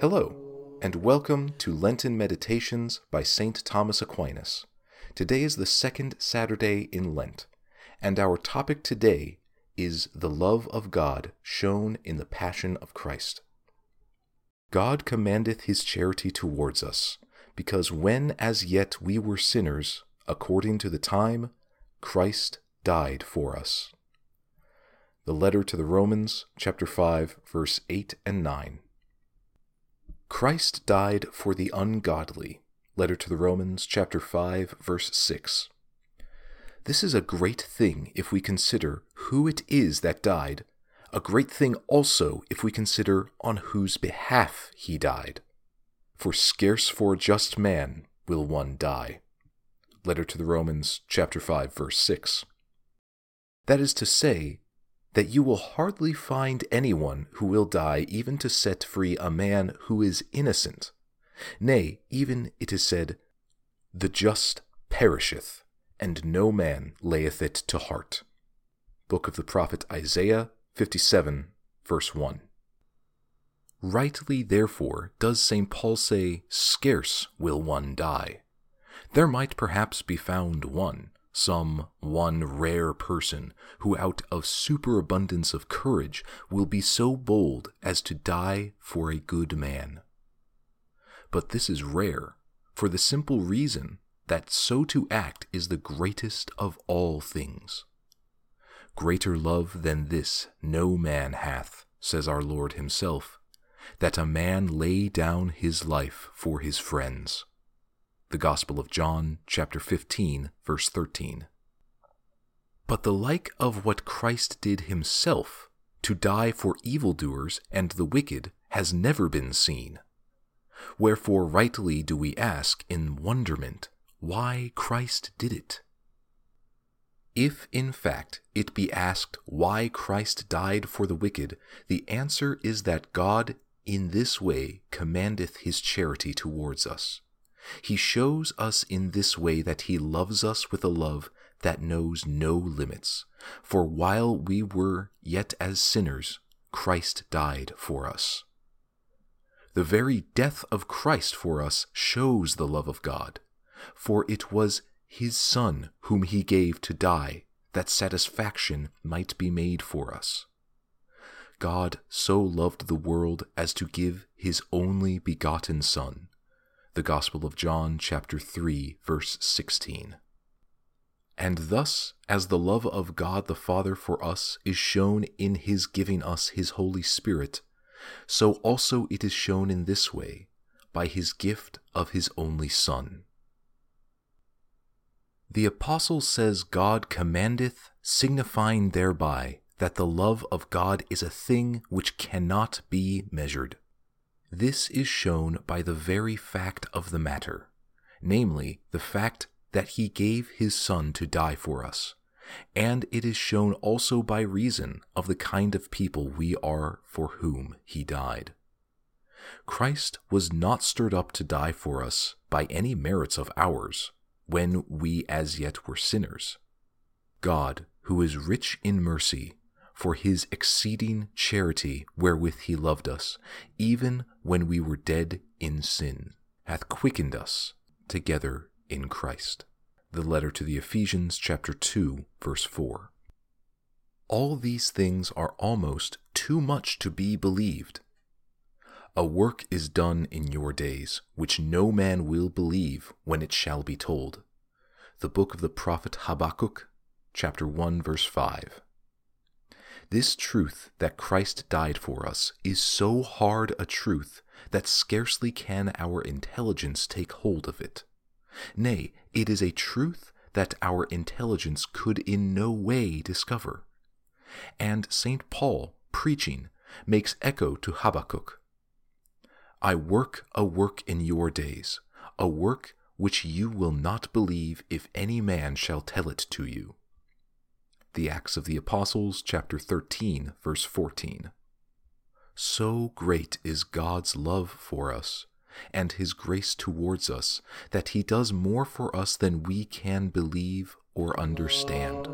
Hello, and welcome to Lenten Meditations by St. Thomas Aquinas. Today is the second Saturday in Lent, and our topic today is the love of God shown in the Passion of Christ. God commandeth his charity towards us, because when as yet we were sinners, according to the time, Christ died for us. The letter to the Romans, chapter 5, verse 8 and 9. Christ died for the ungodly. Letter to the Romans, chapter 5, verse 6. This is a great thing if we consider who it is that died, a great thing also if we consider on whose behalf he died. For scarce for a just man will one die. Letter to the Romans, chapter 5, verse 6. That is to say, that you will hardly find anyone who will die even to set free a man who is innocent. Nay, even it is said, The just perisheth, and no man layeth it to heart. Book of the prophet Isaiah 57, verse 1. Rightly, therefore, does St. Paul say, Scarce will one die. There might perhaps be found one, some one rare person who out of superabundance of courage will be so bold as to die for a good man. But this is rare, for the simple reason that so to act is the greatest of all things. Greater love than this no man hath, says our Lord himself, that a man lay down his life for his friends. The Gospel of John, chapter 15, verse 13. But the like of what Christ did himself, to die for evildoers and the wicked, has never been seen. Wherefore rightly do we ask in wonderment why Christ did it. If, in fact, it be asked why Christ died for the wicked, the answer is that God in this way commandeth his charity towards us. He shows us in this way that he loves us with a love that knows no limits. For while we were yet as sinners, Christ died for us. The very death of Christ for us shows the love of God, for it was his Son whom he gave to die, that satisfaction might be made for us. God so loved the world as to give his only begotten Son the Gospel of John, chapter 3, verse 16. And thus, as the love of God the Father for us is shown in his giving us his Holy Spirit, so also it is shown in this way, by his gift of his only Son. The Apostle says God commandeth, signifying thereby that the love of God is a thing which cannot be measured. This is shown by the very fact of the matter, namely, the fact that he gave his Son to die for us, and it is shown also by reason of the kind of people we are for whom he died. Christ was not stirred up to die for us by any merits of ours, when we as yet were sinners. God, who is rich in mercy, for his exceeding charity wherewith he loved us, even when we were dead in sin, hath quickened us together in Christ. The letter to the Ephesians, chapter 2, verse 4. All these things are almost too much to be believed. A work is done in your days, which no man will believe when it shall be told. The book of the prophet Habakkuk, chapter 1, verse 5. This truth that Christ died for us is so hard a truth that scarcely can our intelligence take hold of it. Nay, it is a truth that our intelligence could in no way discover. And St. Paul, preaching, makes echo to Habakkuk I work a work in your days, a work which you will not believe if any man shall tell it to you the Acts of the Apostles, chapter 13, verse 14. So great is God's love for us and his grace towards us that he does more for us than we can believe or understand.